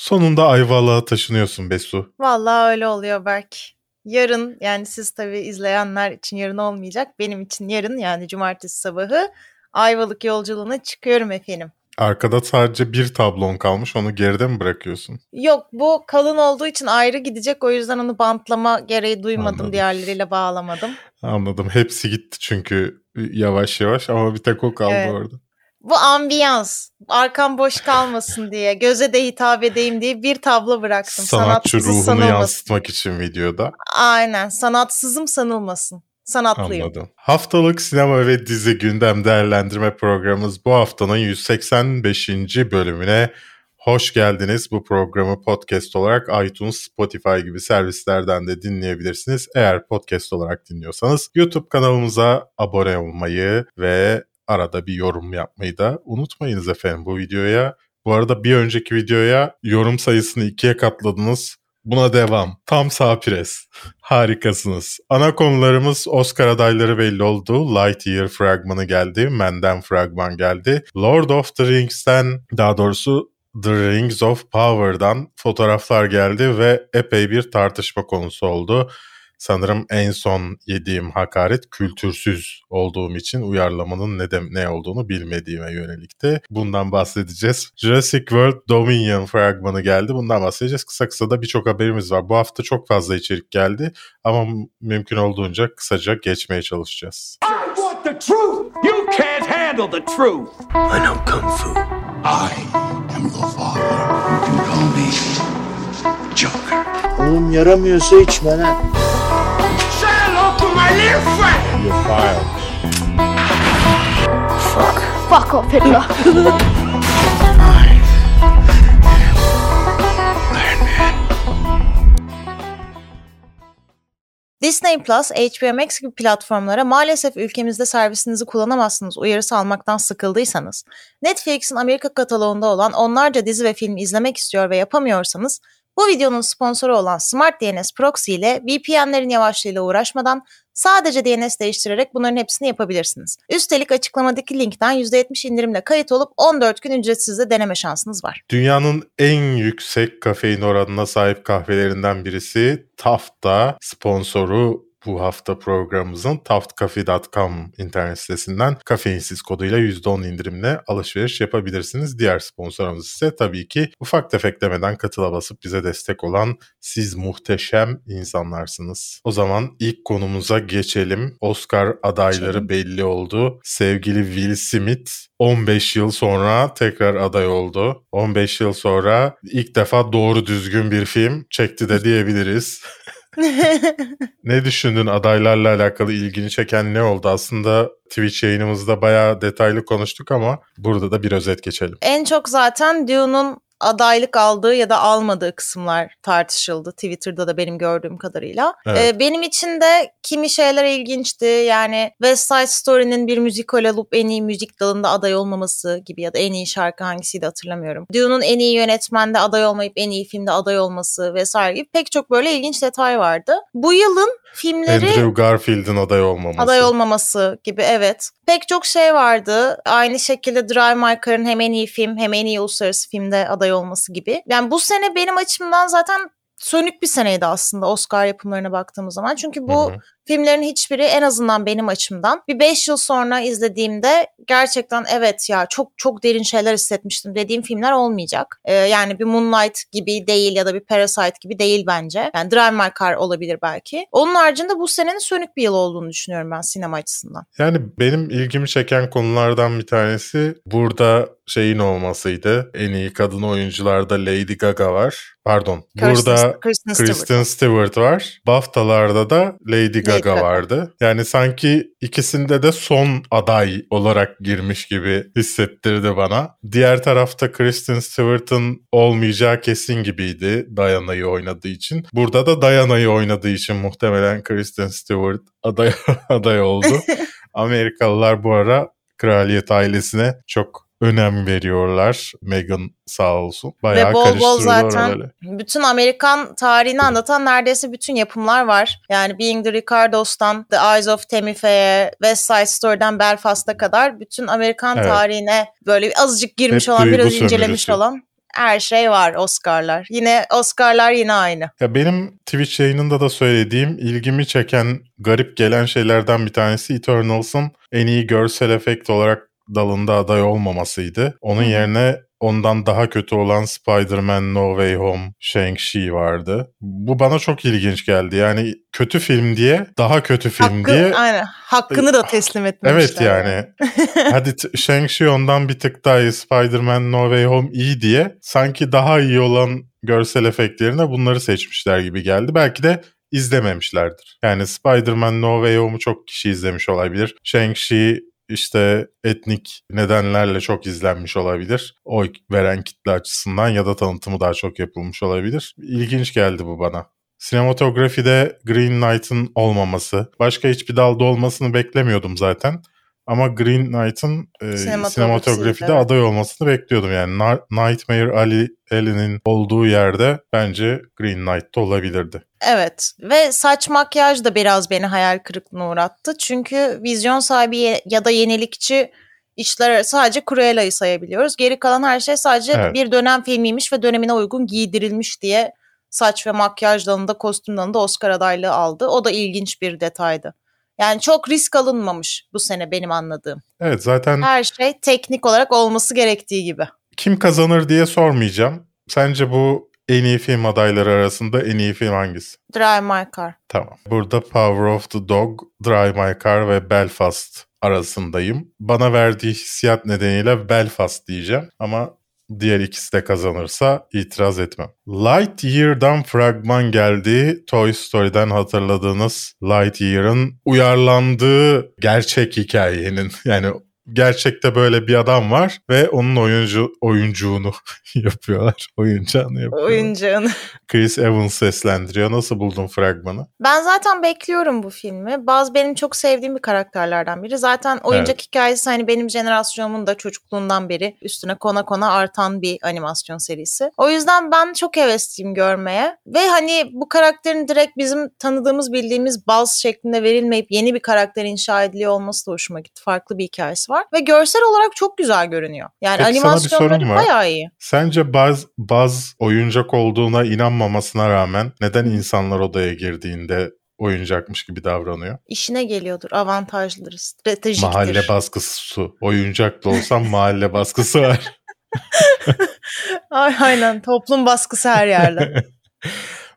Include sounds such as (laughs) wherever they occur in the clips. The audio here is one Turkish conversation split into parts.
Sonunda Ayvalık'a taşınıyorsun Besu. Vallahi öyle oluyor Berk. Yarın yani siz tabii izleyenler için yarın olmayacak. Benim için yarın yani cumartesi sabahı Ayvalık yolculuğuna çıkıyorum efendim. Arkada sadece bir tablon kalmış onu geride mi bırakıyorsun? Yok bu kalın olduğu için ayrı gidecek o yüzden onu bantlama gereği duymadım Anladım. diğerleriyle bağlamadım. Anladım. Hepsi gitti çünkü yavaş yavaş ama bir tek o kaldı Evet. orada. Bu ambiyans arkam boş kalmasın diye göze de hitap edeyim diye bir tablo bıraktım. Sanatçı ruhunu sanılmasın. yansıtmak için videoda. Aynen sanatsızım sanılmasın. Sanatlıyım. Anladım. Haftalık sinema ve dizi gündem değerlendirme programımız bu haftanın 185. bölümüne hoş geldiniz. Bu programı podcast olarak iTunes, Spotify gibi servislerden de dinleyebilirsiniz. Eğer podcast olarak dinliyorsanız YouTube kanalımıza abone olmayı ve arada bir yorum yapmayı da unutmayınız efendim bu videoya. Bu arada bir önceki videoya yorum sayısını ikiye katladınız. Buna devam. Tam sağ pres. (laughs) Harikasınız. Ana konularımız Oscar adayları belli oldu. Lightyear fragmanı geldi. Menden fragman geldi. Lord of the Rings'ten daha doğrusu The Rings of Power'dan fotoğraflar geldi ve epey bir tartışma konusu oldu. Sanırım en son yediğim hakaret kültürsüz olduğum için uyarlamanın ne, de, ne olduğunu bilmediğime yönelikti. Bundan bahsedeceğiz. Jurassic World Dominion fragmanı geldi. Bundan bahsedeceğiz. Kısa kısa da birçok haberimiz var. Bu hafta çok fazla içerik geldi ama mümkün olduğunca kısaca geçmeye çalışacağız. I want the truth. You can't handle the truth. I know Kung Fu. I am your father. You can call me Joker. Oğlum yaramıyorsa içme lan. To my little friend. You're fired. Fuck off, Hitler. (laughs) Disney Plus, HBO Max gibi platformlara maalesef ülkemizde servisinizi kullanamazsınız uyarısı almaktan sıkıldıysanız, Netflix'in Amerika kataloğunda olan onlarca dizi ve film izlemek istiyor ve yapamıyorsanız, bu videonun sponsoru olan Smart DNS Proxy ile VPN'lerin yavaşlığıyla uğraşmadan sadece DNS değiştirerek bunların hepsini yapabilirsiniz. Üstelik açıklamadaki linkten %70 indirimle kayıt olup 14 gün ücretsiz de deneme şansınız var. Dünyanın en yüksek kafein oranına sahip kahvelerinden birisi Taft'ta sponsoru bu hafta programımızın taftcafe.com internet sitesinden kafeinsiz koduyla %10 indirimle alışveriş yapabilirsiniz. Diğer sponsorumuz ise tabii ki ufak tefek demeden katıla basıp bize destek olan siz muhteşem insanlarsınız. O zaman ilk konumuza geçelim. Oscar adayları belli oldu. Sevgili Will Smith 15 yıl sonra tekrar aday oldu. 15 yıl sonra ilk defa doğru düzgün bir film çekti de diyebiliriz. (laughs) (laughs) Ne düşündün adaylarla alakalı ilgini çeken ne oldu? Aslında Twitch yayınımızda bayağı detaylı konuştuk ama burada da bir özet geçelim. En çok zaten Dune'un adaylık aldığı ya da almadığı kısımlar tartışıldı Twitter'da da benim gördüğüm kadarıyla. Evet. Ee, benim için de kimi şeyler ilginçti. Yani West Side Story'nin bir müzikal olup en iyi müzik dalında aday olmaması gibi ya da en iyi şarkı hangisiydi hatırlamıyorum. Dune'un en iyi yönetmende aday olmayıp en iyi filmde aday olması vesaire gibi pek çok böyle ilginç detay vardı. Bu yılın filmleri Andrew Garfield'in aday olmaması. aday olmaması gibi evet. Pek çok şey vardı. Aynı şekilde Drive My Car'ın hem en iyi film hem en iyi uluslararası filmde aday olması gibi. Yani bu sene benim açımdan zaten sönük bir seneydi aslında Oscar yapımlarına baktığımız zaman. Çünkü bu Hı hı. Filmlerin hiçbiri en azından benim açımdan bir 5 yıl sonra izlediğimde gerçekten evet ya çok çok derin şeyler hissetmiştim dediğim filmler olmayacak. Ee, yani bir Moonlight gibi değil ya da bir Parasite gibi değil bence. Yani Drive My Car olabilir belki. Onun haricinde bu senenin sönük bir yıl olduğunu düşünüyorum ben sinema açısından. Yani benim ilgimi çeken konulardan bir tanesi burada şeyin olmasıydı. En iyi kadın oyuncularda Lady Gaga var. Pardon. Kirsten- burada Kristen Stewart. Kristen Stewart var. BAFTA'larda da Lady Gaga Gaga. vardı. Yani sanki ikisinde de son aday olarak girmiş gibi hissettirdi bana. Diğer tarafta Kristen Stewart'ın olmayacağı kesin gibiydi Diana'yı oynadığı için. Burada da Diana'yı oynadığı için muhtemelen Kristen Stewart aday (laughs) aday oldu. (laughs) Amerikalılar bu ara kraliyet ailesine çok önem veriyorlar. Meghan sağ olsun. Bayağı Ve bol bol zaten oraları. bütün Amerikan tarihini anlatan neredeyse bütün yapımlar var. Yani Being the Ricardos'tan The Eyes of Tamife'ye, West Side Story'den Belfast'a kadar bütün Amerikan Evet. tarihine böyle azıcık girmiş Hep olan, biraz incelemiş sömürüsü. olan. her şey var Oscar'lar. Yine Oscar'lar yine aynı. Ya benim Twitch yayınında da söylediğim ilgimi çeken garip gelen şeylerden bir tanesi Eternals'ın en iyi görsel efekt olarak dalında aday olmamasıydı. Onun yerine ondan daha kötü olan Spider-Man No Way Home, Shang-Chi vardı. Bu bana çok ilginç geldi. Yani kötü film diye, daha kötü film Hakkı, diye aynen. Hakkını da teslim etmişler. Evet yani. (laughs) Hadi Shang-Chi ondan bir tık daha iyi. Spider-Man No Way Home iyi diye. Sanki daha iyi olan görsel efektlerine bunları seçmişler gibi geldi. Belki de izlememişlerdir. Yani Spider-Man No Way Home'u çok kişi izlemiş olabilir. Shang-Chi işte etnik nedenlerle çok izlenmiş olabilir. Oy veren kitle açısından ya da tanıtımı daha çok yapılmış olabilir. İlginç geldi bu bana. Sinematografide Green Knight'ın olmaması, başka hiçbir dalda olmasını beklemiyordum zaten. Ama Green Knight'ın e, sinematografide evet. aday olmasını bekliyordum. Yani Na- Nightmare Ali Ali'nin olduğu yerde bence Green Knight'ta olabilirdi. Evet ve saç makyaj da biraz beni hayal kırıklığına uğrattı. Çünkü vizyon sahibi ya da yenilikçi işler sadece Cruella'yı sayabiliyoruz. Geri kalan her şey sadece Evet. bir dönem filmiymiş ve dönemine uygun giydirilmiş diye saç ve makyaj dalında, kostüm dalında Oscar adaylığı aldı. O da ilginç bir detaydı. Yani çok risk alınmamış bu sene benim anladığım. Evet zaten Her şey teknik olarak olması gerektiği gibi. kim kazanır diye sormayacağım. Sence bu en iyi film adayları arasında en iyi film hangisi? Drive My Car. Tamam. Burada Power of the Dog, Drive My Car ve Belfast arasındayım. Bana verdiği hissiyat nedeniyle Belfast diyeceğim ama diğer ikisi de kazanırsa itiraz etmem. Lightyear'dan fragman geldi. Toy Story'den hatırladığınız Lightyear'ın uyarlandığı gerçek hikayenin (laughs) yani gerçekte böyle bir adam var ve onun oyuncu oyuncuğunu (laughs) yapıyorlar. Oyuncağını yapıyorlar. Oyuncağın. Chris Evans seslendiriyor. Nasıl buldun fragmanı? Ben zaten bekliyorum bu filmi. Bazı benim çok sevdiğim bir karakterlerden biri. Zaten oyuncak hikayesi hani benim jenerasyonumun da çocukluğundan beri üstüne kona kona artan bir animasyon serisi. O yüzden ben çok hevesliyim görmeye. Ve hani bu karakterin direkt bizim tanıdığımız bildiğimiz Buzz şeklinde verilmeyip yeni bir karakter inşa ediliyor olması da hoşuma gitti. Farklı bir hikayesi var. Ve görsel olarak çok güzel görünüyor. Yani Peki animasyonları bayağı iyi. Sence Buzz, Buzz oyuncak olduğuna inanmamasına rağmen neden insanlar odaya girdiğinde oyuncakmış gibi davranıyor? İşine geliyordur, avantajlıdır, stratejiktir. Mahalle baskısı. Oyuncak da olsam (laughs) mahalle baskısı var. Ay, Aynen toplum baskısı her yerde. (laughs)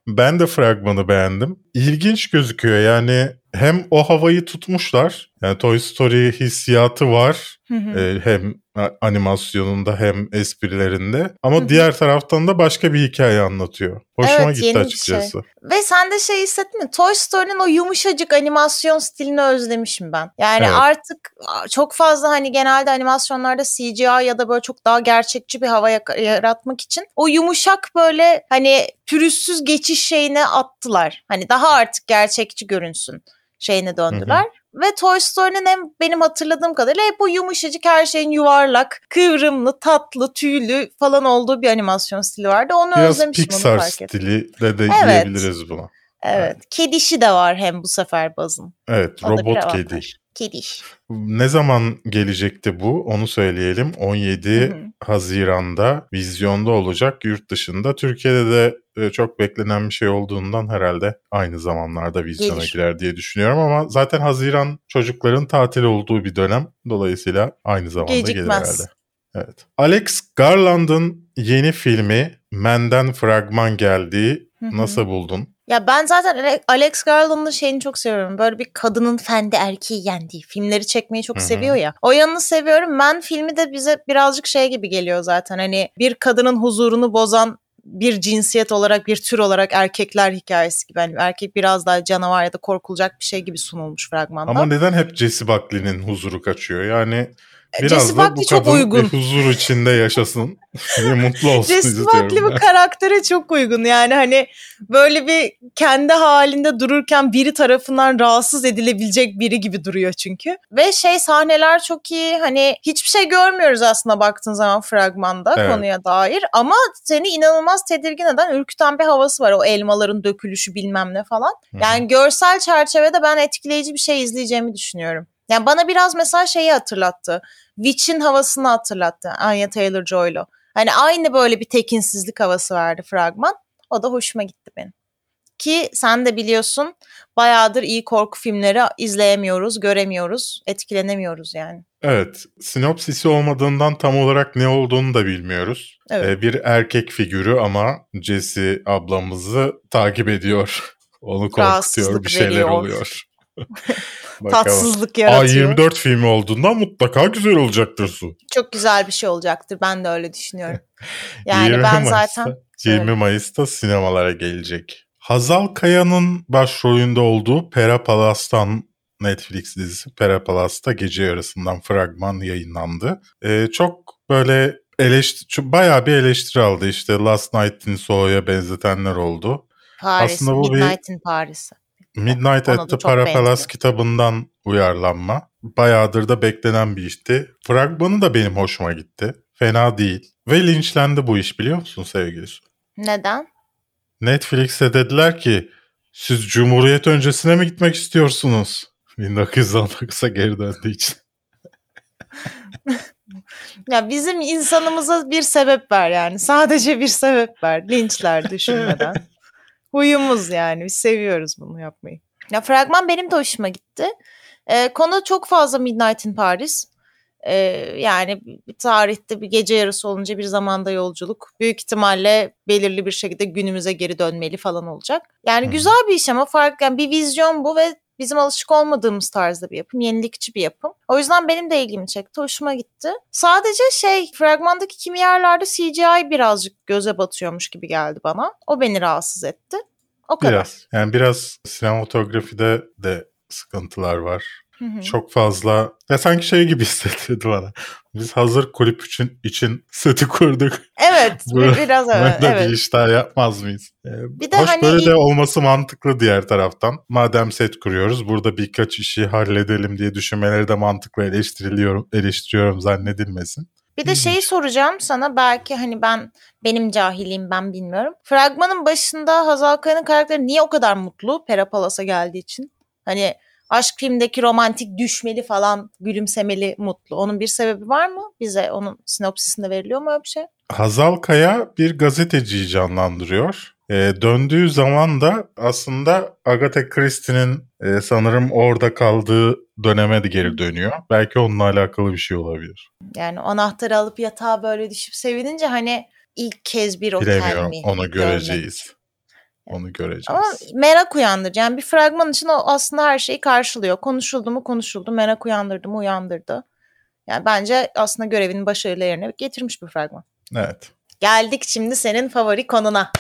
Ben de fragmanı beğendim. İlginç gözüküyor yani hem o havayı tutmuşlar. Yani Toy Story hissiyatı var. Hı hı. Ee, hem animasyonunda hem esprilerinde. Ama Hı hı. diğer taraftan da başka bir hikaye anlatıyor. Hoşuma Evet, gitti bir açıkçası. Ve sen de şey hissettin mi? Toy Story'nin o yumuşacık animasyon stilini özlemişim ben. Yani Evet. artık çok fazla hani genelde animasyonlarda CGI ya da böyle çok daha gerçekçi bir hava yaratmak için o yumuşak böyle hani pürüzsüz geçiş şeyine attılar. Hani daha artık gerçekçi görünsün şeyine döndüler. Ve Toy Story'nin hem benim hatırladığım kadarıyla hep o yumuşacık her şeyin yuvarlak, kıvrımlı, tatlı, tüylü falan olduğu bir animasyon stili vardı. Onu Biraz özlemişim onu Pixar fark ettim. stili de, de Evet. diyebiliriz buna. Evet. Kedişi de var hem bu sefer Baz'ın. Evet, O robot kedi. Kediş. Ne zaman gelecekti bu? Onu söyleyelim. 17 Hı hı. Haziran'da vizyonda olacak yurt dışında. Türkiye'de de e, çok beklenen bir şey olduğundan herhalde aynı zamanlarda vizyona Gelir. girer diye düşünüyorum ama zaten Haziran çocukların tatil olduğu bir dönem. Dolayısıyla aynı zamanda gelir Gecikmez. herhalde. Evet. Alex Garland'ın yeni filmi Men'den fragman geldi. Hı hı. Nasıl buldun? Ya ben zaten Ale- Alex Garland'ın şeyini çok seviyorum. Böyle bir kadının fendi erkeği yendiği filmleri çekmeyi çok Hı hı. seviyor ya. O yanını seviyorum. Men filmi de bize birazcık şey gibi geliyor zaten. Hani bir kadının huzurunu bozan bir cinsiyet olarak, bir tür olarak erkekler hikayesi gibi. Hani erkek biraz daha canavar ya da korkulacak bir şey gibi sunulmuş fragmanda. Ama neden hep Jesse Buckley'nin huzuru kaçıyor? Yani biraz Jesse Buckley çok uygun. bir huzur içinde yaşasın (laughs) ve mutlu olsun Jesse. Buckley bu karaktere çok uygun. Yani hani böyle bir kendi halinde dururken biri tarafından rahatsız edilebilecek biri gibi duruyor çünkü. Ve şey sahneler çok iyi. Hani hiçbir şey görmüyoruz aslında baktığın zaman fragmanda Evet. konuya dair. Ama seni inanılmaz tedirgin eden, ürküten bir havası var. O elmaların dökülüşü bilmem ne falan. Yani görsel çerçevede ben etkileyici bir şey izleyeceğimi düşünüyorum. Yani bana biraz mesela şeyi hatırlattı. Witch'in havasını hatırlattı Anya Taylor-Joy'la. Hani aynı böyle bir tekinsizlik havası verdi fragman. O da hoşuma gitti benim. Ki sen de biliyorsun bayağıdır iyi korku filmleri izleyemiyoruz, göremiyoruz, etkilenemiyoruz yani. Evet, sinopsisi olmadığından tam olarak ne olduğunu da bilmiyoruz. Evet. Ee, bir erkek figürü ama Jesse ablamızı takip ediyor. (laughs) Onu korkutuyor, Rahatsızlık bir şeyler veriyor. oluyor. (laughs) Tatsızlık yaratıyor. A24 filmi olduğundan mutlaka güzel olacaktır Su. Çok güzel bir şey olacaktır. Ben de öyle düşünüyorum. (laughs) Yani 20 ben Mayıs'ta- zaten 20 Mayıs'ta sinemalara gelecek. Hazal Kaya'nın başrolünde olduğu Pera Palas'tan Netflix dizisi Pera Palas'ta gece yarısından fragman yayınlandı. Ee, çok böyle eleştiri, bayağı bir eleştiri aldı. İşte Last Night in Soho'ya benzetenler oldu. Paris, Aslında bu bir- Midnight in Paris'i. Midnight at the çok Para Palace benziyor. kitabından uyarlanma. Bayağıdır da beklenen bir işti. Fragmanı da benim hoşuma gitti. Fena değil. Ve linçlendi bu iş biliyor musun sevgili Su? Neden? Netflix'e dediler ki siz Cumhuriyet öncesine mi gitmek istiyorsunuz? (laughs) 1919'a geri döndüğü için. (laughs) Ya bizim insanımıza bir sebep ver yani. Sadece bir sebep ver. Linçler düşünmeden. (laughs) Huyumuz yani. Biz seviyoruz bunu yapmayı. Ya fragman benim de hoşuma gitti. Ee, konu çok fazla Midnight in Paris. Ee, yani bir tarihte bir gece yarısı olunca bir zamanda yolculuk. Büyük ihtimalle belirli bir şekilde günümüze geri dönmeli falan olacak. Yani güzel bir iş ama fark yani bir vizyon bu ve bizim alışık olmadığımız tarzda bir yapım. Yenilikçi bir yapım. O yüzden benim de ilgimi çekti. Hoşuma gitti. Sadece şey fragmandaki kimi yerlerde CGI birazcık göze batıyormuş gibi geldi bana. O beni rahatsız etti. O kadar. Biraz. Yani biraz sinematografide de sıkıntılar var. Hı hı. Çok fazla ya sanki şey gibi (laughs) hissettirdi bana. Biz hazır kulüp için, için seti kurduk. Evet, bir- biraz (laughs) evet. Böyle evet. bir iş daha yapmaz mıyız? Ee, Bir de hoş hani böyle ilk- de olması mantıklı diğer taraftan. Madem set kuruyoruz burada birkaç işi halledelim diye düşünmeleri de mantıklı eleştiriliyorum, eleştiriyorum zannedilmesin. Bir de şeyi soracağım sana belki hani ben benim cahilliğim ben bilmiyorum. Fragmanın başında Hazal Kaya'nın karakteri niye o kadar mutlu Pera Palas'a geldiği için? Hani aşk filmdeki romantik düşmeli falan gülümsemeli mutlu. Onun bir sebebi var mı? Bize onun sinopsisinde veriliyor mu öyle bir şey? Hazal Kaya bir gazeteciyi canlandırıyor. Ee, döndüğü zaman da aslında Agatha Christie'nin e, sanırım orada kaldığı döneme de geri dönüyor. Belki onunla alakalı bir şey olabilir. Yani anahtarı alıp yatağa böyle düşüp sevinince hani ilk kez bir otel Bilemiyorum. mi? Onu göreceğiz. Onu göreceğiz. Ama merak uyandırıcı. Yani bir fragman için o aslında her şeyi karşılıyor. Konuşuldu mu konuşuldu. Merak uyandırdı mı uyandırdı. Yani bence aslında görevini başarıyla yerine getirmiş bir fragman. Evet. Geldik şimdi senin favori konuna.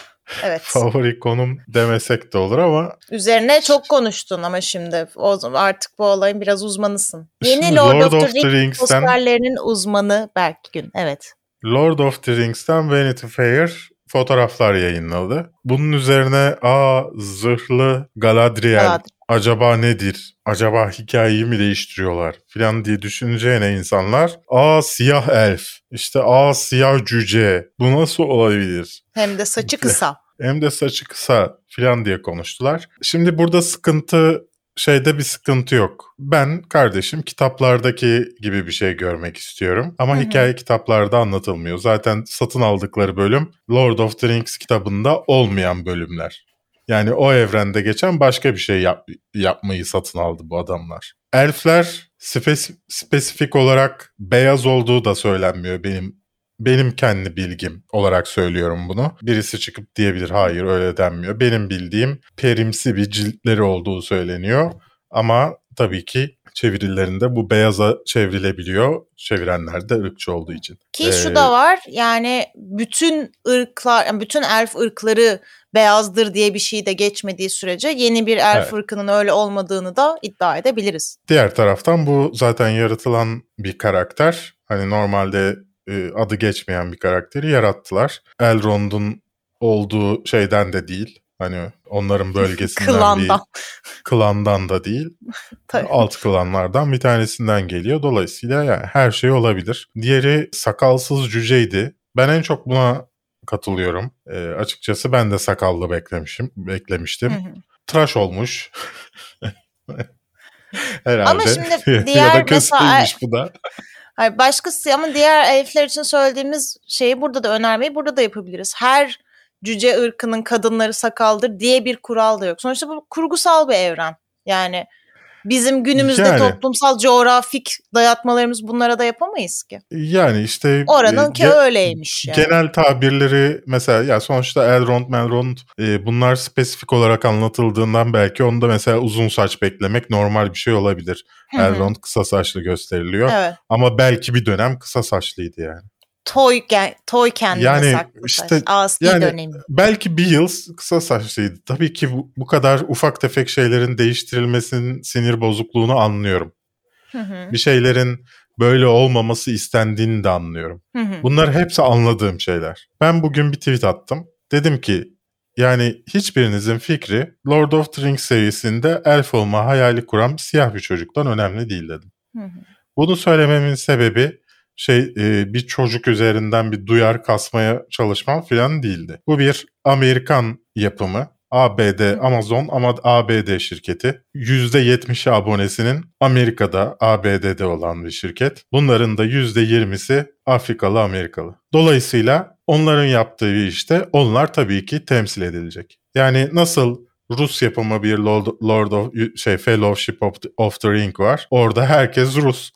Evet. (laughs) Favori konum demesek de olur ama Üzerine çok konuştun ama şimdi o artık bu olayın biraz uzmanısın. Yeni Şimdi Lord, Lord of the, of the Rings Rings'ten- Oscar'lerinin uzmanı Berk Gün. Evet. Lord of the Rings'ten Vanity Fair fotoğraflar yayınladı. Bunun üzerine aa zırhlı Galadriel Galadriel. acaba nedir? Acaba hikayeyi mi değiştiriyorlar filan diye düşüneceğine insanlar aa siyah elf işte aa siyah cüce bu nasıl olabilir? Hem de saçı kısa. (laughs) Hem de saçı kısa filan diye konuştular. Şimdi burada sıkıntı şeyde bir sıkıntı yok. Ben kardeşim kitaplardaki gibi bir şey görmek istiyorum. Ama Hı hı. hikaye kitaplarda anlatılmıyor. Zaten satın aldıkları bölüm Lord of the Rings kitabında olmayan bölümler. Yani o evrende geçen başka bir şey yap- yapmayı satın aldı bu adamlar. Elfler spes- spesifik olarak beyaz olduğu da söylenmiyor benim benim kendi bilgim olarak söylüyorum bunu. Birisi çıkıp diyebilir hayır öyle denmiyor. Benim bildiğim perimsi bir ciltleri olduğu söyleniyor. Ama tabii ki çevirilerinde bu beyaza çevrilebiliyor. Çevirenler de ırkçı olduğu için. Ki şu Ee, da var yani bütün ırklar, yani bütün elf ırkları beyazdır diye bir şey de geçmediği sürece yeni bir elf Evet. ırkının öyle olmadığını da iddia edebiliriz. Diğer taraftan bu zaten yaratılan bir karakter. Hani normalde e, adı geçmeyen bir karakteri yarattılar. Elrond'un olduğu şeyden de değil. Hani onların bölgesinden Klandan. değil. Klandan da değil. (laughs) Alt klanlardan bir tanesinden geliyor. Dolayısıyla yani her şey olabilir. Diğeri sakalsız cüceydi. Ben en çok buna katılıyorum. E, açıkçası ben de sakallı beklemişim, beklemiştim. Hı hı. Tıraş olmuş. Herhalde. Ama şimdi (laughs) ya diğer da mesela- bu da. (laughs) Hayır, başkası ama diğer elfler için söylediğimiz şeyi burada da önermeyi burada da yapabiliriz. Her cüce ırkının kadınları sakaldır diye bir kural da yok. Sonuçta bu kurgusal bir evren. Yani bizim günümüzde Yani. toplumsal coğrafik dayatmalarımız bunlara da yapamayız ki. Yani işte Oranın e, ki öyleymiş yani. Genel tabirleri mesela ya sonuçta Elrond, Melrond e, bunlar spesifik olarak anlatıldığından belki onda mesela uzun saç beklemek normal bir şey olabilir. Elrond kısa saçlı gösteriliyor Evet. ama belki bir dönem kısa saçlıydı yani. Toy, toy kendine Yani saklı işte- saç. Yani- dönemi. Belki bir yıl kısa saçlıydı. Tabii ki bu, bu kadar ufak tefek şeylerin değiştirilmesinin sinir bozukluğunu anlıyorum. Hı hı, Bir şeylerin böyle olmaması istendiğini de anlıyorum. hı hı. Bunlar hepsi anladığım şeyler. Ben bugün bir tweet attım. Dedim ki yani hiçbirinizin fikri Lord of the Rings serisinde elf olma hayali kuran siyah bir çocuktan önemli değil dedim. Hı hı. Bunu söylememin sebebi şey e, bir çocuk üzerinden bir duyar kasmaya çalışmam falan değildi. Bu bir Amerikan yapımı. ABD, Amazon ama ABD şirketi. %70'i abonesinin Amerika'da, ABD'de olan bir şirket. Bunların da %20'si Afrikalı, Amerikalı. Dolayısıyla onların yaptığı bir işte onlar tabii ki temsil edilecek. Yani nasıl Rus yapımı bir Lord, Lord of şey Fellowship of the, of the Ring var. Orada herkes Rus.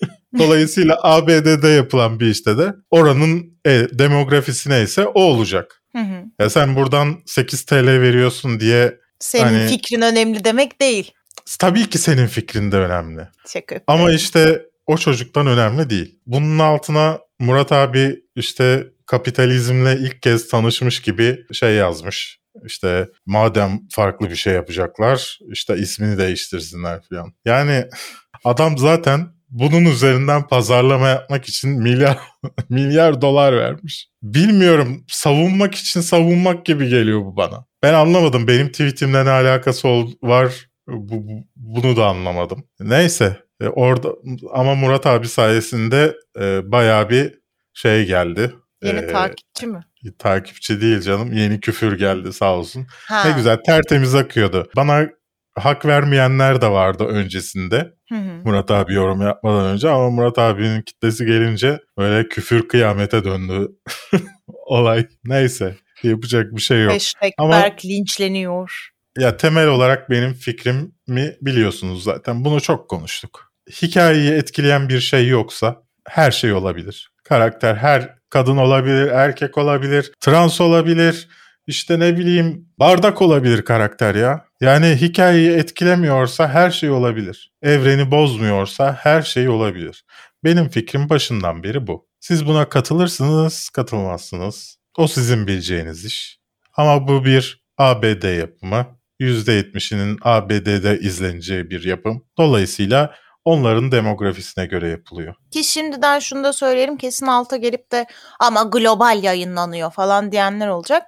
(laughs) Dolayısıyla ABD'de yapılan bir işte de oranın e, demografisi neyse o olacak. Hı hı. Ya sen buradan 8 TL veriyorsun diye Senin Hani- fikrin önemli demek değil. tabii ki senin fikrin de önemli. Şaka. Ama işte o çocuktan önemli değil. Bunun altına Murat abi işte kapitalizmle ilk kez tanışmış gibi şey yazmış. İşte madem farklı bir şey yapacaklar işte ismini değiştirsinler falan. Yani (laughs) adam zaten bunun üzerinden pazarlama yapmak için milyar (laughs) milyar dolar vermiş. Bilmiyorum savunmak için savunmak gibi geliyor bu bana. Ben anlamadım benim tweetimle ne alakası ol, var bu, bu- bunu da anlamadım. Neyse e, orada ama Murat abi sayesinde e, bayağı bir şey geldi. Yeni E, takipçi mi? takipçi değil canım. Yeni küfür geldi sağ olsun. Ha. Ne güzel tertemiz akıyordu. Bana hak vermeyenler de vardı öncesinde. Hı hı. Murat abi yorum yapmadan önce ama Murat abinin kitlesi gelince böyle küfür kıyamete döndü (laughs) olay. Neyse yapacak bir şey yok. Hashtag Ama- Berk linçleniyor. Ya temel olarak benim fikrimi biliyorsunuz zaten. Bunu çok konuştuk. Hikayeyi etkileyen bir şey yoksa her şey olabilir. Karakter her kadın olabilir, erkek olabilir, trans olabilir. İşte ne bileyim bardak olabilir karakter ya. Yani hikayeyi etkilemiyorsa her şey olabilir. Evreni bozmuyorsa her şey olabilir. Benim fikrim başından beri bu. Siz buna katılırsınız, katılmazsınız. O sizin bileceğiniz iş. Ama bu bir ABD yapımı. %70'inin ABD'de izleneceği bir yapım. Dolayısıyla onların demografisine göre yapılıyor. Ki şimdiden şunu da söyleyelim kesin alta gelip de ama global yayınlanıyor falan diyenler olacak.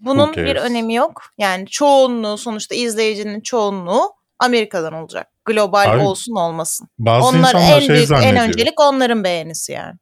Bunun bir önemi yok. Yani çoğunluğu sonuçta izleyicinin çoğunluğu Amerika'dan olacak. Global Abi, olsun olmasın. Bazı Onlar insanlar en şey büyük en zannediyor. öncelik onların beğenisi yani.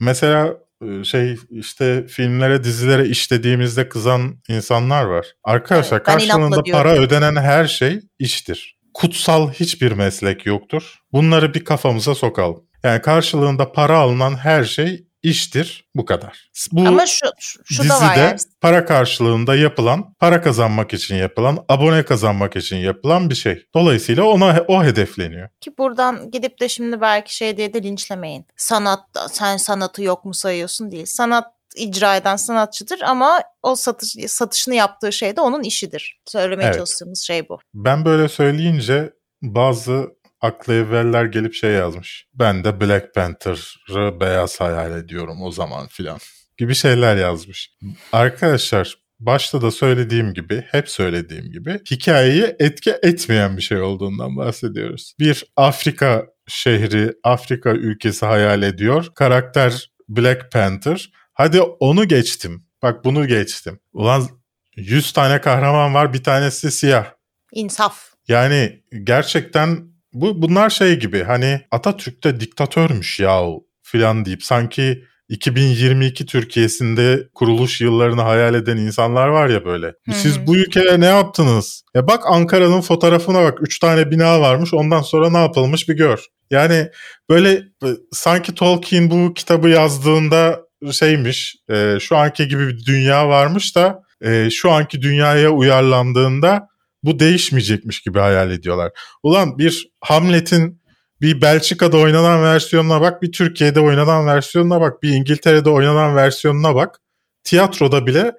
Mesela e, şey işte filmlere dizilere işlediğimizde kızan insanlar var. Arkadaşlar Evet, karşılığında para ödenen her şey iştir. Kutsal hiçbir meslek yoktur. Bunları bir kafamıza sokalım. Yani karşılığında para alınan her şey iştir. Bu kadar. Bu Ama şu, şu, şu da var dizide yani. para karşılığında yapılan, para kazanmak için yapılan, abone kazanmak için yapılan bir şey. Dolayısıyla ona o hedefleniyor. Ki buradan gidip de şimdi belki şey diye de linçlemeyin. Sanat sen sanatı yok mu sayıyorsun değil. Sanat icra eden sanatçıdır ama o satış, satışını yaptığı şey de onun işidir. Söylemeye Evet. çalıştığımız şey bu. Ben böyle söyleyince bazı aklı evveller gelip şey yazmış. Ben de Black Panther'ı beyaz hayal ediyorum o zaman filan gibi şeyler yazmış. Arkadaşlar başta da söylediğim gibi, hep söylediğim gibi hikayeyi etki etmeyen bir şey olduğundan bahsediyoruz. Bir Afrika şehri, Afrika ülkesi hayal ediyor. Karakter Black Panther. Hadi onu geçtim. Bak bunu geçtim. Ulan 100 tane kahraman var bir tanesi siyah. İnsaf. Yani gerçekten bu bunlar şey gibi hani Atatürk de diktatörmüş yahu filan deyip sanki 2022 Türkiye'sinde kuruluş yıllarını hayal eden insanlar var ya böyle. Siz bu ülkeye ne yaptınız? Ya bak Ankara'nın fotoğrafına bak. 3 tane bina varmış ondan sonra ne yapılmış bir gör. Yani böyle e, sanki Tolkien bu kitabı yazdığında şeymiş e, şu anki gibi bir dünya varmış da e, şu anki dünyaya uyarlandığında bu değişmeyecekmiş gibi hayal ediyorlar. Ulan bir Hamlet'in bir Belçika'da oynanan versiyonuna bak, bir Türkiye'de oynanan versiyonuna bak, bir İngiltere'de oynanan versiyonuna bak. Tiyatroda bile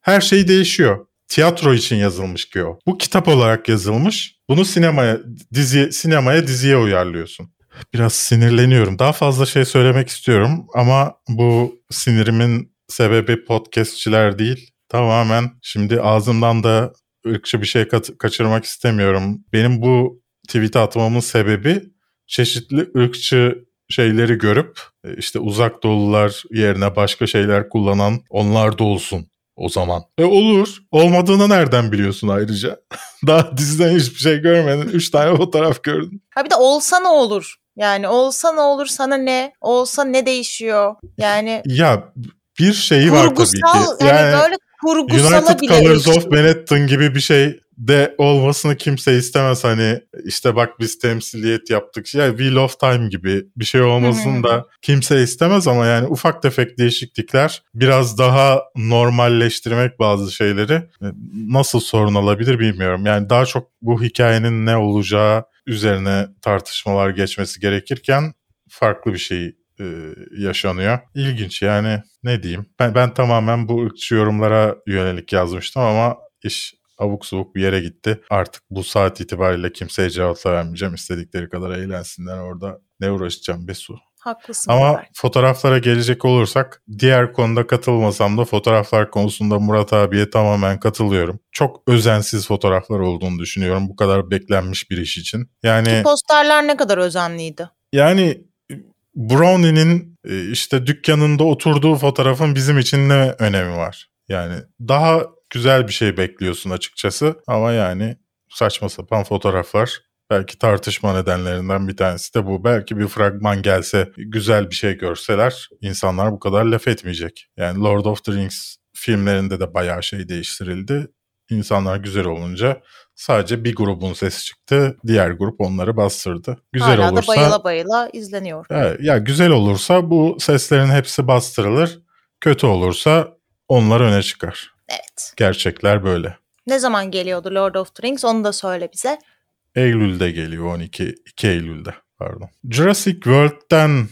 her şey değişiyor. Tiyatro için yazılmış ki o. Bu kitap olarak yazılmış. Bunu sinemaya, dizi, sinemaya diziye uyarlıyorsun. Biraz sinirleniyorum. Daha fazla şey söylemek istiyorum ama bu sinirimin sebebi podcastçiler değil. Tamamen şimdi ağzımdan da ırkçı bir şey kaçırmak istemiyorum. Benim bu tweet atmamın sebebi çeşitli ırkçı şeyleri görüp e, işte uzak doğulular yerine başka şeyler kullanan onlar da olsun o zaman. E olur. Olmadığını nereden biliyorsun ayrıca? (laughs) Daha diziden hiçbir şey görmedin. Üç tane fotoğraf gördün. Ha bir de olsa ne olur? Yani olsa ne olur sana ne? Olsa ne değişiyor? Yani Ya bir şeyi var tabii kurgusal ki. yani, böyle kurgusala United bile Colors eriştim. of Benetton gibi bir şey de olmasını kimse istemez hani işte bak biz temsiliyet yaptık ya Wheel of Time gibi bir şey olmasını da kimse istemez ama yani ufak tefek değişiklikler biraz daha normalleştirmek bazı şeyleri e, nasıl sorun olabilir bilmiyorum. Yani daha çok bu hikayenin ne olacağı üzerine tartışmalar geçmesi gerekirken farklı bir şey e, yaşanıyor. İlginç yani ne diyeyim. Ben, ben tamamen bu ırkçı yorumlara yönelik yazmıştım ama iş abuk subuk bir yere gitti. Artık bu saat itibariyle kimseye cevap vermeyeceğim. İstedikleri kadar eğlensinler orada. Ne uğraşacağım be su. Haklısın. Ama Berk. fotoğraflara gelecek olursak diğer konuda katılmasam da fotoğraflar konusunda Murat abiye tamamen katılıyorum. Çok özensiz fotoğraflar olduğunu düşünüyorum bu kadar beklenmiş bir iş için. Yani Posterler ne kadar özenliydi. yani Brownie'nin e, işte dükkanında oturduğu fotoğrafın bizim için ne önemi var? Yani daha güzel bir şey bekliyorsun açıkçası ama yani saçma sapan fotoğraflar. Belki tartışma nedenlerinden bir tanesi de bu. Belki bir fragman gelse, güzel bir şey görseler insanlar bu kadar laf etmeyecek. Yani Lord of the Rings filmlerinde de bayağı şey değiştirildi. İnsanlar güzel olunca sadece bir grubun sesi çıktı. Diğer grup onları bastırdı. Güzel Hala olursa da bayıla bayıla izleniyor. Evet, ya güzel olursa bu seslerin hepsi bastırılır. Kötü olursa onlar öne çıkar. Evet. Gerçekler böyle. Ne zaman geliyordu Lord of the Rings onu da söyle bize. Eylül'de geliyor 12 2 Eylül'de pardon. Jurassic World'den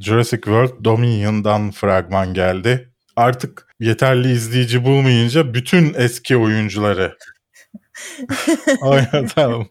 Jurassic World Dominion'dan fragman geldi. Artık yeterli izleyici bulmayınca bütün eski oyuncuları (laughs) oynatalım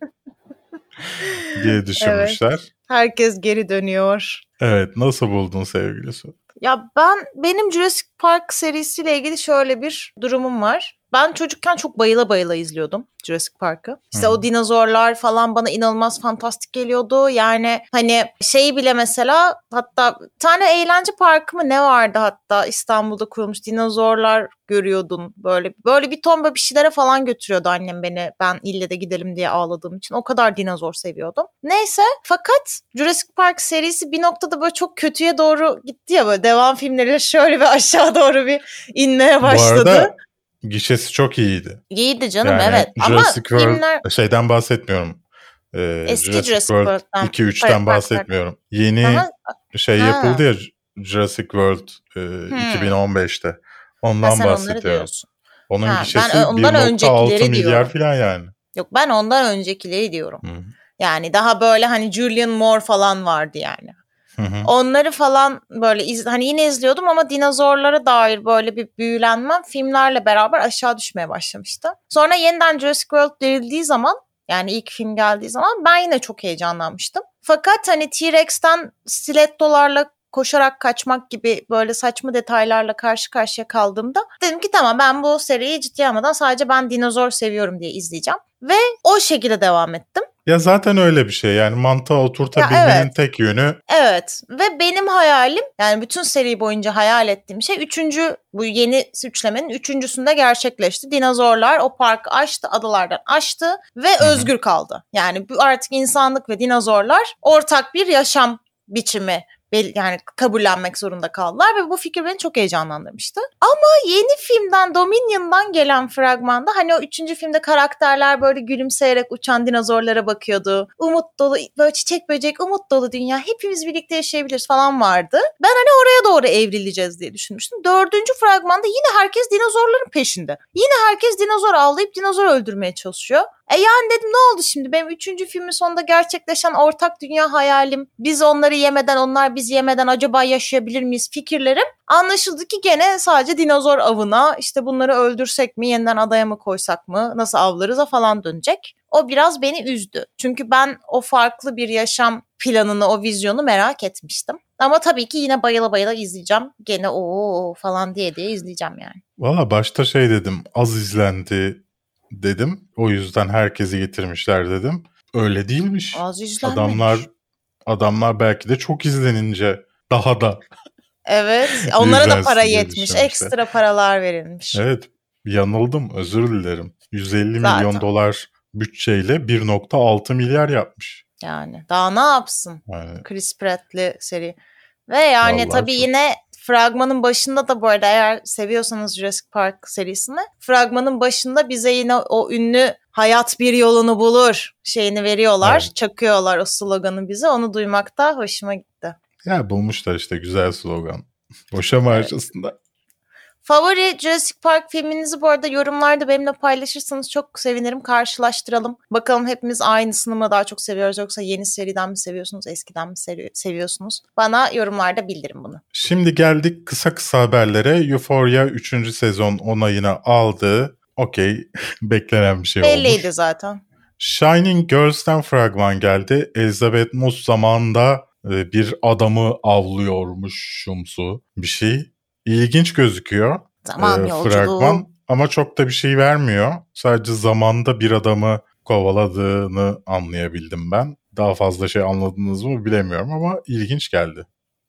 diye düşünmüşler. Herkes geri dönüyor. Evet nasıl buldun sevgili Su? Ya ben benim Jurassic Park serisiyle ilgili şöyle bir durumum var. Ben çocukken çok bayıla bayıla izliyordum Jurassic Park'ı. İşte Hı. o dinozorlar falan bana inanılmaz fantastik geliyordu. Yani hani şeyi bile mesela hatta tane eğlence parkı mı ne vardı hatta İstanbul'da kurulmuş dinozorlar görüyordun böyle. Böyle bir böyle bir şeylere falan götürüyordu annem beni ben ille de gidelim diye ağladığım için. O kadar dinozor seviyordum. Neyse fakat Jurassic Park serisi bir noktada böyle çok kötüye doğru gitti ya böyle devam filmleriyle şöyle bir aşağı doğru bir inmeye başladı. Bu arada gişesi çok iyiydi. İyiydi canım Yani evet ama Jurassic World filmler şeyden bahsetmiyorum. Ee, Eski Jurassic, Jurassic World World'dan. 2-3'ten Park- Park- bahsetmiyorum. Yeni Aha, şey Ha. yapıldı ya Jurassic World e, 2015'te. Ondan ha, diyorsun. Onun Ha, gişesi ben ondan 1.6 öncekileri milyar falan yani. Yok ben ondan öncekileri diyorum. Hı. Yani daha böyle hani Julian Moore falan vardı yani. Hı hı. Onları falan böyle iz, hani yine izliyordum ama dinozorlara dair böyle bir büyülenmem filmlerle beraber aşağı düşmeye başlamıştı. Sonra yeniden Jurassic World dirildiği zaman yani ilk film geldiği zaman ben yine çok heyecanlanmıştım. Fakat hani T-Rex'ten stilettolarla koşarak kaçmak gibi böyle saçma detaylarla karşı karşıya kaldığımda dedim ki tamam ben bu seriyi ciddiye almadan sadece ben dinozor seviyorum diye izleyeceğim. Ve o şekilde devam ettim. Ya zaten öyle bir şey yani mantığa oturtabilmenin Ya evet. tek yönü Evet ve benim hayalim yani bütün seri boyunca hayal ettiğim şey üçüncü bu yeni üçlemenin üçüncüsünde gerçekleşti. Dinozorlar o parkı aştı adalardan aştı ve hı. özgür kaldı. Yani bu artık insanlık ve dinozorlar ortak bir yaşam biçimi yani kabullenmek zorunda kaldılar ve bu fikir beni çok heyecanlandırmıştı. Ama yeni filmden Dominion'dan gelen fragmanda hani o üçüncü filmde karakterler böyle gülümseyerek uçan dinozorlara bakıyordu. Umut dolu böyle çiçek böcek umut dolu dünya hepimiz birlikte yaşayabiliriz falan vardı. Ben hani oraya doğru evrileceğiz diye düşünmüştüm. Dördüncü fragmanda yine herkes dinozorların peşinde. Yine herkes dinozor avlayıp dinozor öldürmeye çalışıyor. E yani dedim ne oldu şimdi? Benim üçüncü filmin sonunda gerçekleşen ortak dünya hayalim, biz onları yemeden, onlar biz yemeden acaba yaşayabilir miyiz fikirlerim anlaşıldı ki gene sadece dinozor avına, işte bunları öldürsek mi, yeniden adaya mı koysak mı, nasıl avlarız'a falan dönecek. O biraz beni üzdü. Çünkü ben o farklı bir yaşam planını, o vizyonu merak etmiştim. Ama tabii ki yine bayıla bayıla izleyeceğim. Gene o falan diye diye izleyeceğim yani. Valla başta şey dedim az izlendi dedim. O yüzden herkesi getirmişler dedim. Öyle değilmiş. Az izlenmemiş. Adamlar adamlar belki de çok izlenince daha da Evet. Onlara da para yetmiş. Ekstra paralar verilmiş. evet yanıldım özür dilerim. 150 Zaten. milyon dolar bütçeyle 1.6 milyar yapmış. Yani daha ne yapsın? Yani Chris Pratt'li seri. Ve yani Vallahi tabii çok. yine fragmanın başında da bu arada eğer seviyorsanız Jurassic Park serisini fragmanın başında bize yine o ünlü hayat bir yolunu bulur şeyini veriyorlar. Evet. Çakıyorlar o sloganı bize. Onu duymak da hoşuma gitti. ya bulmuşlar işte güzel slogan. Boşa mı harcasınlar? Favori Jurassic Park filminizi bu arada yorumlarda benimle paylaşırsanız çok sevinirim. Karşılaştıralım. Bakalım hepimiz aynısını mı daha çok seviyoruz yoksa yeni seriden mi seviyorsunuz, eskiden mi sevi- seviyorsunuz? Bana yorumlarda bildirin bunu. Şimdi geldik kısa kısa haberlere. Euphoria 3. sezon onayını aldı. Okey (laughs) beklenen bir şey Belliydi olmuş. zaten. Shining Girls'ten fragman geldi. Elizabeth Moss zamanında e, bir adamı avlıyormuşumsu bir şey. İlginç gözüküyor. Zaman e, yolculuğu. fragman ama çok da bir şey vermiyor. Sadece zamanda bir adamı kovaladığını anlayabildim ben. Daha fazla şey anladınız mı bilemiyorum ama ilginç geldi.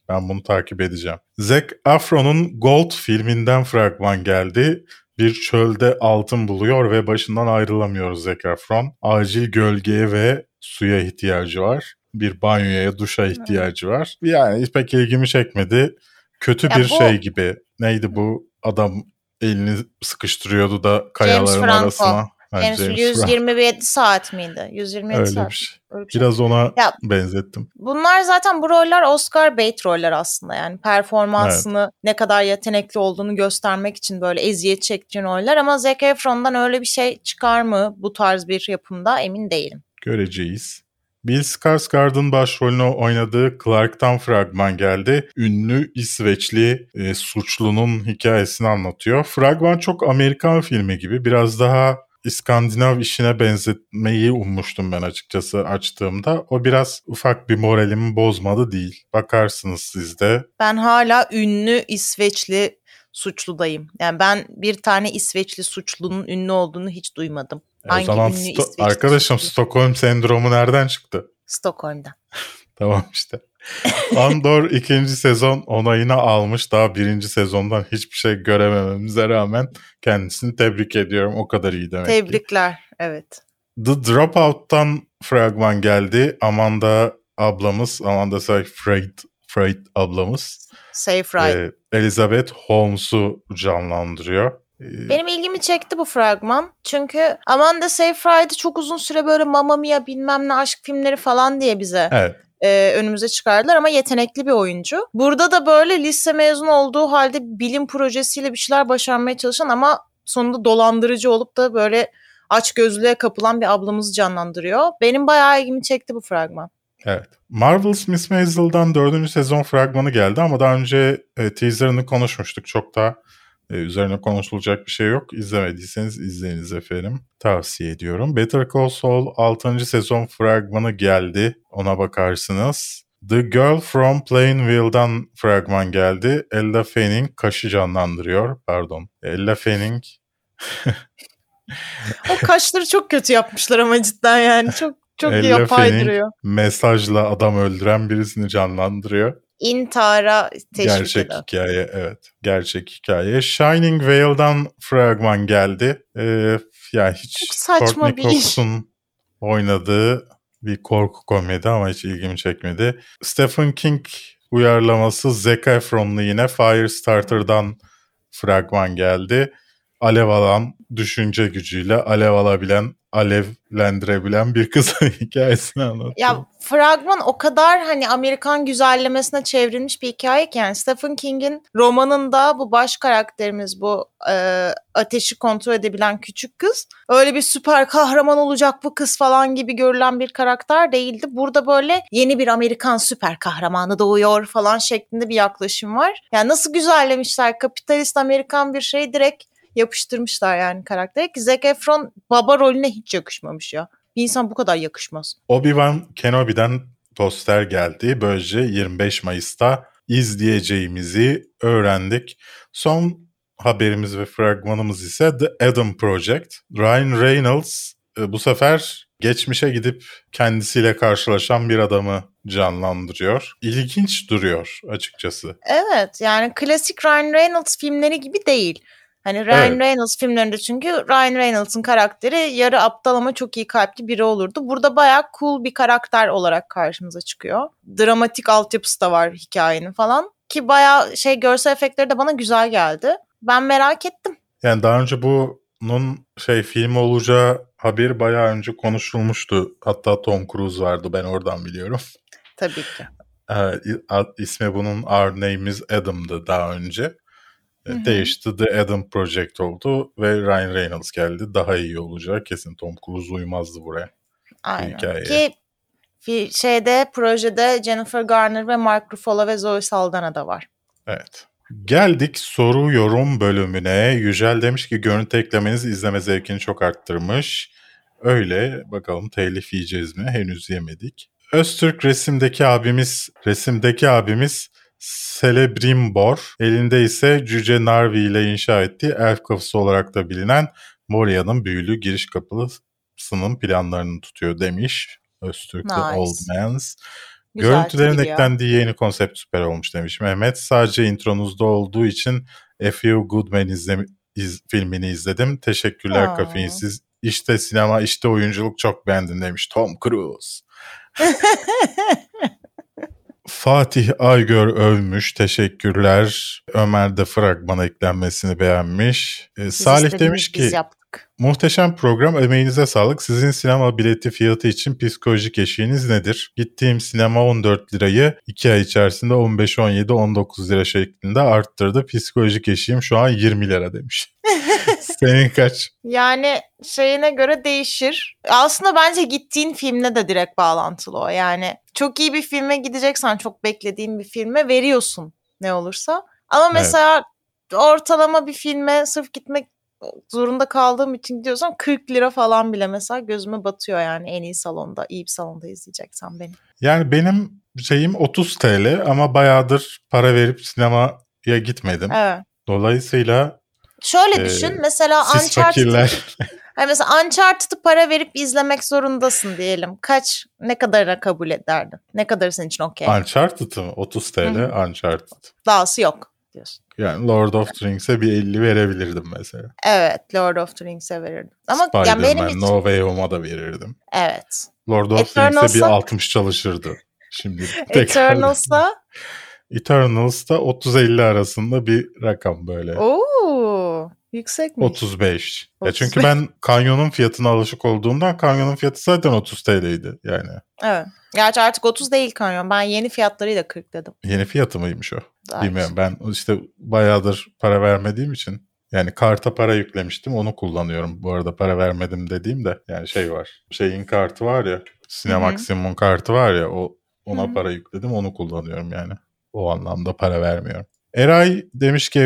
Ben bunu takip edeceğim. Zac Efron'un Gold filminden fragman geldi. Bir çölde altın buluyor ve başından ayrılamıyor Zac Efron. Acil gölgeye ve suya ihtiyacı var. Bir banyoya, duşa ihtiyacı var. Yani pek ilgimi çekmedi. Kötü Ya bir bu- şey gibi. Neydi bu adam elini sıkıştırıyordu da kayaların Franco. arasına. En son James 127 saat miydi? 127 Öyle saat. bir şey. Öyle bir şey. Biraz ona Ya- benzettim. Bunlar zaten bu roller Oscar bait roller aslında yani performansını ne kadar yetenekli olduğunu göstermek için böyle eziyet çektiğin roller ama Zac Efron'dan öyle bir şey çıkar mı bu tarz bir yapımda emin değilim. Göreceğiz. Bill Skarsgård'ın başrolünü oynadığı Clark'tan fragman geldi. Ünlü İsveçli e, suçlunun hikayesini anlatıyor. Fragman çok Amerikan filmi gibi. Biraz daha İskandinav işine benzetmeyi ummuştum ben açıkçası açtığımda. O biraz ufak bir moralimi bozmadı değil. Bakarsınız siz de. Ben hala ünlü İsveçli suçludayım. Yani ben bir tane İsveçli suçlunun ünlü olduğunu hiç duymadım. E, Hangi o zaman Sto- arkadaşım? Stockholm sendromu nereden çıktı? Stockholm'dan. (laughs) Tamam işte. Andor ikinci sezon onayını almış. Daha birinci sezondan hiçbir şey göremememize rağmen kendisini tebrik ediyorum. O kadar iyi demek ki. Tebrikler. Evet. The Dropout'tan fragman geldi. Amanda ablamız, Amanda Seyfried Freud ablamız Safe Ride. e, Elizabeth Holmes'u canlandırıyor. E, Benim ilgimi çekti bu fragman. Çünkü Amanda Seyfried'i çok uzun süre böyle Mamma Mia bilmem ne aşk filmleri falan diye bize Evet. e, önümüze çıkardılar ama yetenekli bir oyuncu. Burada da böyle lise mezunu olduğu halde bilim projesiyle bir şeyler başarmaya çalışan ama sonunda dolandırıcı olup da böyle aç gözlüğe kapılan bir ablamızı canlandırıyor. Benim bayağı ilgimi çekti bu fragman. Evet. Marvel's Miss Maisel'dan dördüncü sezon fragmanı geldi ama daha önce e, teaserını konuşmuştuk. Çok da e, üzerine konuşulacak bir şey yok. İzlemediyseniz izleyiniz efendim. Tavsiye ediyorum. Better Call Saul 6. sezon fragmanı geldi. Ona bakarsınız. The Girl from Plainville'dan fragman geldi. Ella Fanning kaşı canlandırıyor. Pardon. Ella Fanning O kaşları çok kötü yapmışlar ama cidden yani çok çok Fanning duruyor. mesajla adam öldüren birisini canlandırıyor. İntihara teşvik Gerçek eden. hikaye evet. Gerçek hikaye. Shining Vale'dan fragman geldi. Ee, yani hiç Çok saçma Courtney bir. Cox'un oynadığı bir korku komedi ama hiç ilgimi çekmedi. Stephen King uyarlaması Zac Efron'lu yine Firestarter'dan fragman geldi. Alev alan düşünce gücüyle alev alabilen, alevlendirebilen bir kızın (laughs) hikayesini anlatıyor. Ya fragman o kadar hani Amerikan güzellemesine çevrilmiş bir hikaye ki yani Stephen King'in romanında bu baş karakterimiz bu e, ateşi kontrol edebilen küçük kız öyle bir süper kahraman olacak bu kız falan gibi görülen bir karakter değildi. Burada böyle yeni bir Amerikan süper kahramanı doğuyor falan şeklinde bir yaklaşım var. Yani nasıl güzellemişler kapitalist Amerikan bir şeyi direkt yapıştırmışlar yani karaktere ki Zac Efron baba rolüne hiç yakışmamış ya. Bir insan bu kadar yakışmaz. Obi-Wan Kenobi'den poster geldi. Böylece 25 Mayıs'ta izleyeceğimizi öğrendik. Son haberimiz ve fragmanımız ise The Adam Project. Ryan Reynolds e, bu sefer geçmişe gidip kendisiyle karşılaşan bir adamı canlandırıyor. İlginç duruyor açıkçası. Evet yani klasik Ryan Reynolds filmleri gibi değil. Hani Ryan Evet. Reynolds filmlerinde çünkü Ryan Reynolds'ın karakteri yarı aptal ama çok iyi kalpli biri olurdu. Burada bayağı cool bir karakter olarak karşımıza çıkıyor. Dramatik altyapısı da var hikayenin falan. Ki bayağı şey görsel efektleri de bana güzel geldi. Ben merak ettim. Yani daha önce bunun şey film olacağı haberi bayağı önce konuşulmuştu. Hatta Tom Cruise vardı ben oradan biliyorum. Tabii ki. Ad- ismi bunun Our Name is Adam'dı daha önce. Ee, Hı hı. Değişti The Adam Project oldu ve Ryan Reynolds geldi. Daha iyi olacak. Kesin Tom Cruise uymazdı buraya. Aynen. hikayeye. Ki şeyde projede Jennifer Garner ve Mark Ruffalo ve Zoe Saldana da var. Evet. Geldik soru yorum bölümüne. Yücel demiş ki görüntü eklemeniz izleme zevkini çok arttırmış. Öyle bakalım telif yiyeceğiz mi? Henüz yemedik. Öztürk resimdeki abimiz, resimdeki abimiz Celebrimbor. Elinde ise Cüce Narvi ile inşa ettiği elf kapısı olarak da bilinen Moria'nın büyülü giriş kapısının planlarını tutuyor demiş. Öztürk The Nice. Old Man's. Güzel Görüntülerin trivia. eklendiği yeni konsept süper olmuş demiş Mehmet. Sadece intronuzda olduğu için A Few Good Men izlemi- iz- filmini izledim. Teşekkürler Aa. kafeinsiz. İşte sinema, işte oyunculuk çok beğendim demiş Tom Cruise. (laughs) Fatih Aygör övmüş. Teşekkürler. Ömer de fragmana eklenmesini beğenmiş. Ee, Salih demiş ki. Muhteşem program emeğinize sağlık. Sizin sinema bileti fiyatı için psikolojik eşiğiniz nedir? Gittiğim sinema 14 lirayı 2 ay içerisinde 15, 17, 19 lira şeklinde arttırdı. Psikolojik eşiğim şu an 20 lira demiş. (laughs) Senin kaç? Yani şeyine göre değişir. Aslında bence gittiğin filmle de direkt bağlantılı o. Yani çok iyi bir filme gideceksen çok beklediğin bir filme veriyorsun ne olursa. Ama Evet. mesela ortalama bir filme sırf gitmek zorunda kaldığım için gidiyorsam 40 lira falan bile mesela gözüme batıyor yani en iyi salonda, iyi bir salonda izleyeceksen beni. Yani benim şeyim 30 TL ama bayağıdır para verip sinemaya gitmedim. Evet. Dolayısıyla Şöyle Ee, düşün mesela siz Uncharted fakirler (laughs) Hani mesela Uncharted'ı para verip izlemek zorundasın diyelim. Kaç, ne kadarına kabul ederdin? Ne kadar senin için okey? Uncharted mı? 30 TL Uncharted. Dahası yok diyorsun. Yani Lord of the Rings'e bir 50 verebilirdim mesela. Evet, Lord of the Rings'e verirdim. Ama yani benim için... No Way Home'a da verirdim. Evet. Lord of the Rings'e bir Eternals'a- 60 çalışırdı. Şimdi. (laughs) Eternals'a... (laughs) Eternals'ta 30-50 arasında bir rakam böyle. Oo, yüksekmiş. 35. Ya 35. çünkü ben kanyonun fiyatına alışık olduğumdan kanyonun fiyatı zaten 30 TL'ydi yani. Evet. Gerçi artık 30 değil kanyon. Ben yeni fiyatlarıyla 40 dedim. Yeni fiyatı mıymış o? Daha Bilmiyorum ben işte bayağıdır para vermediğim için yani karta para yüklemiştim onu kullanıyorum. Bu arada para vermedim dediğim de yani şey var. Şeyin kartı var ya Cinemaximum kartı var ya o ona Hı hı. para yükledim onu kullanıyorum yani. O anlamda para vermiyorum. Eray demiş ki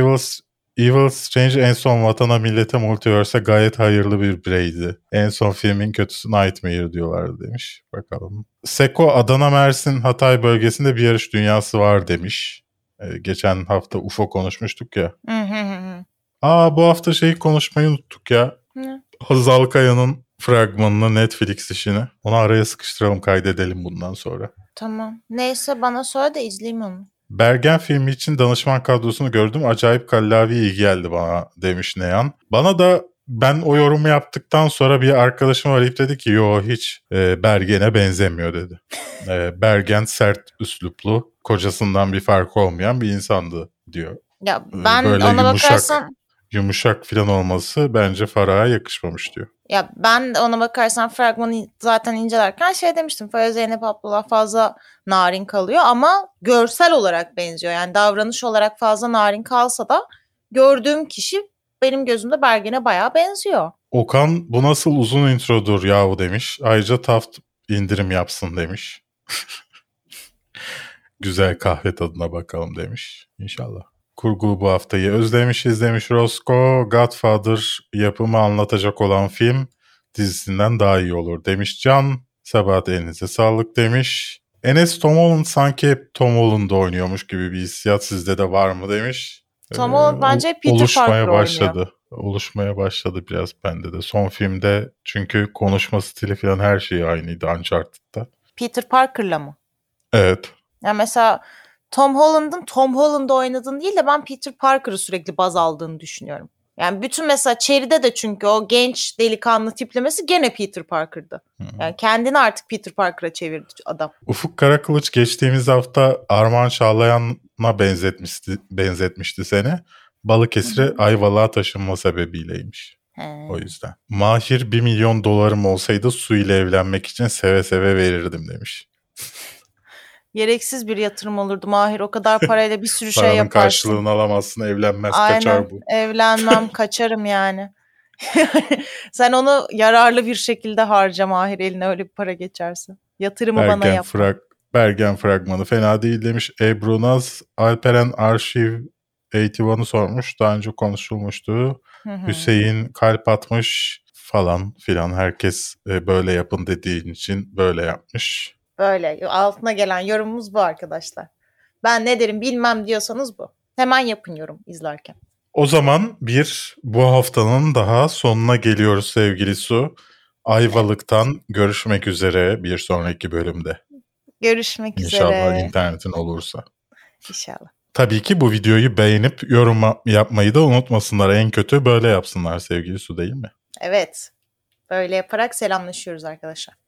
Evil Strange en son vatana millete multiverse'e gayet hayırlı bir bireydi. En son filmin kötüsü Nightmare diyorlardı demiş. Bakalım. Seko Adana Mersin Hatay bölgesinde bir yarış dünyası var demiş. Ee, geçen hafta UFO konuşmuştuk ya. Aa bu hafta şeyi konuşmayı unuttuk ya. Hazal Kaya'nın fragmanını Netflix işini. Onu araya sıkıştıralım kaydedelim bundan sonra. Tamam. Neyse bana söyle de izleyeyim onu. Bergen filmi için danışman kadrosunu gördüm. Acayip kallavi iyi geldi bana demiş Neyan. Bana da ben o yorumu yaptıktan sonra bir arkadaşım arayıp dedi ki yo hiç e, Bergen'e benzemiyor dedi. (laughs) E, Bergen sert üsluplu, kocasından bir farkı olmayan bir insandı diyor. Ya ben Böyle ona yumuşak. bakarsam Yumuşak falan olması bence Farah'a yakışmamış diyor. ya ben de ona bakarsan fragmanı zaten incelerken şey demiştim. Faya Zeynep Abdullah fazla narin kalıyor ama görsel olarak benziyor. Yani davranış olarak fazla narin kalsa da gördüğüm kişi benim gözümde Bergen'e bayağı benziyor. Okan bu nasıl uzun introdur yahu demiş. Ayrıca Taft indirim yapsın demiş. (laughs) Güzel kahve tadına bakalım demiş. İnşallah. Kurgu bu haftayı özlemişiz demiş Rosco. Godfather yapımı anlatacak olan film dizisinden daha iyi olur demiş Can. Sabahat elinize sağlık demiş. Enes Tom Holland sanki hep Tom Holland'da oynuyormuş gibi bir hissiyat sizde de var mı demiş. Tom Ee, Holland bence Peter oluşmaya Parker oynuyor. başladı. Oluşmaya başladı biraz bende de. Son filmde çünkü konuşma stili falan her şey aynıydı Uncharted'da. Peter Parker'la mı? Evet. Yani mesela Tom Holland'ın Tom Holland'da oynadığını değil de ben Peter Parker'ı sürekli baz aldığını düşünüyorum. Yani bütün mesela Cherry'de de çünkü o genç delikanlı tiplemesi gene Peter Parker'dı. Yani kendini artık Peter Parker'a çevirdi adam. Ufuk Karakılıç geçtiğimiz hafta Armağan Çağlayan'a benzetmişti, benzetmişti seni. Balıkesir'e Ayvalık'a taşınma sebebiyleymiş. He. O yüzden. Mahir 1 milyon dolarım olsaydı su ile evlenmek için seve seve verirdim demiş. Gereksiz bir yatırım olurdu Mahir. O kadar (laughs) parayla bir sürü şey yaparsın. karşılığını alamazsın evlenmez Aynen. kaçar bu. Evlenmem, (laughs) kaçarım yani. (laughs) Sen onu yararlı bir şekilde harca Mahir eline öyle bir para geçerse. Yatırımı bana Bergen, yap. frag, Bergen fragmanı fena değil demiş. Ebru Naz, Alperen Arşiv 81'ı sormuş. Daha önce konuşulmuştu. Hı hı. Hüseyin kalp atmış falan filan. Herkes e, böyle yapın dediğin için böyle yapmış. Böyle altına gelen yorumumuz bu arkadaşlar. Ben ne derim bilmem diyorsanız bu. Hemen yapın yorum izlerken. O zaman bir bu haftanın daha sonuna geliyoruz sevgili Su. Ayvalık'tan görüşmek üzere bir sonraki bölümde. Görüşmek İnşallah üzere. internetin olursa. İnşallah. Tabii ki bu videoyu beğenip yorum yapmayı da unutmasınlar. En kötü böyle yapsınlar sevgili Su değil mi? Evet. Böyle yaparak selamlaşıyoruz arkadaşlar.